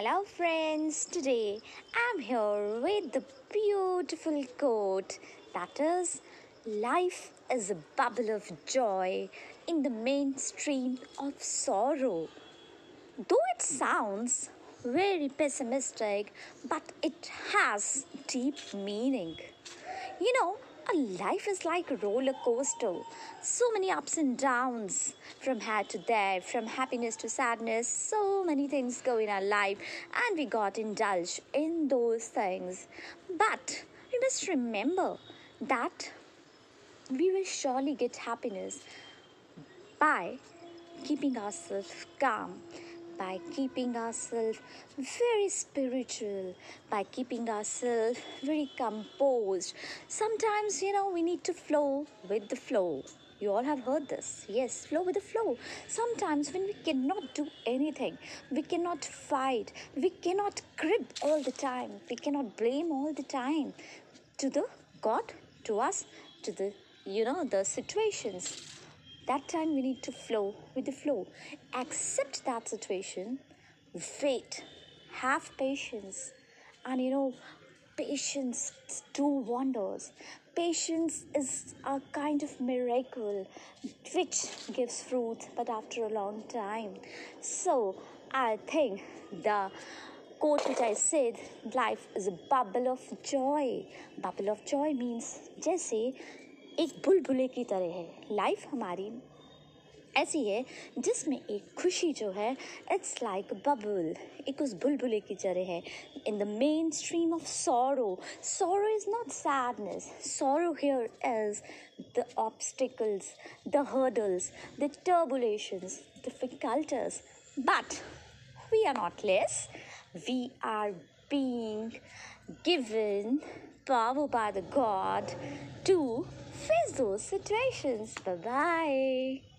Hello, friends. Today I'm here with the beautiful quote that is Life is a bubble of joy in the mainstream of sorrow. Though it sounds very pessimistic, but it has deep meaning. You know, life is like a roller coaster. So many ups and downs from here to there, from happiness to sadness. So many things go in our life, and we got indulged in those things. But we must remember that we will surely get happiness by keeping ourselves calm by keeping ourselves very spiritual, by keeping ourselves very composed. Sometimes, you know, we need to flow with the flow. You all have heard this. Yes, flow with the flow. Sometimes, when we cannot do anything, we cannot fight, we cannot crib all the time, we cannot blame all the time to the God, to us, to the, you know, the situations that time we need to flow with the flow. Accept that situation, wait, have patience, and you know, patience do wonders. Patience is a kind of miracle which gives fruit, but after a long time. So, I think the quote which I said, life is a bubble of joy. Bubble of joy means जैसे एक बुलबुले की तरह है। Life हमारी ऐसी है जिसमें एक खुशी जो है इट्स लाइक बबल एक उस बुलबुले की तरह है। In the mainstream of sorrow sorrow is not sadness sorrow here is the obstacles the hurdles the turbulences difficulties. But we are not less. We are being given power by the god to face those situations. Bye bye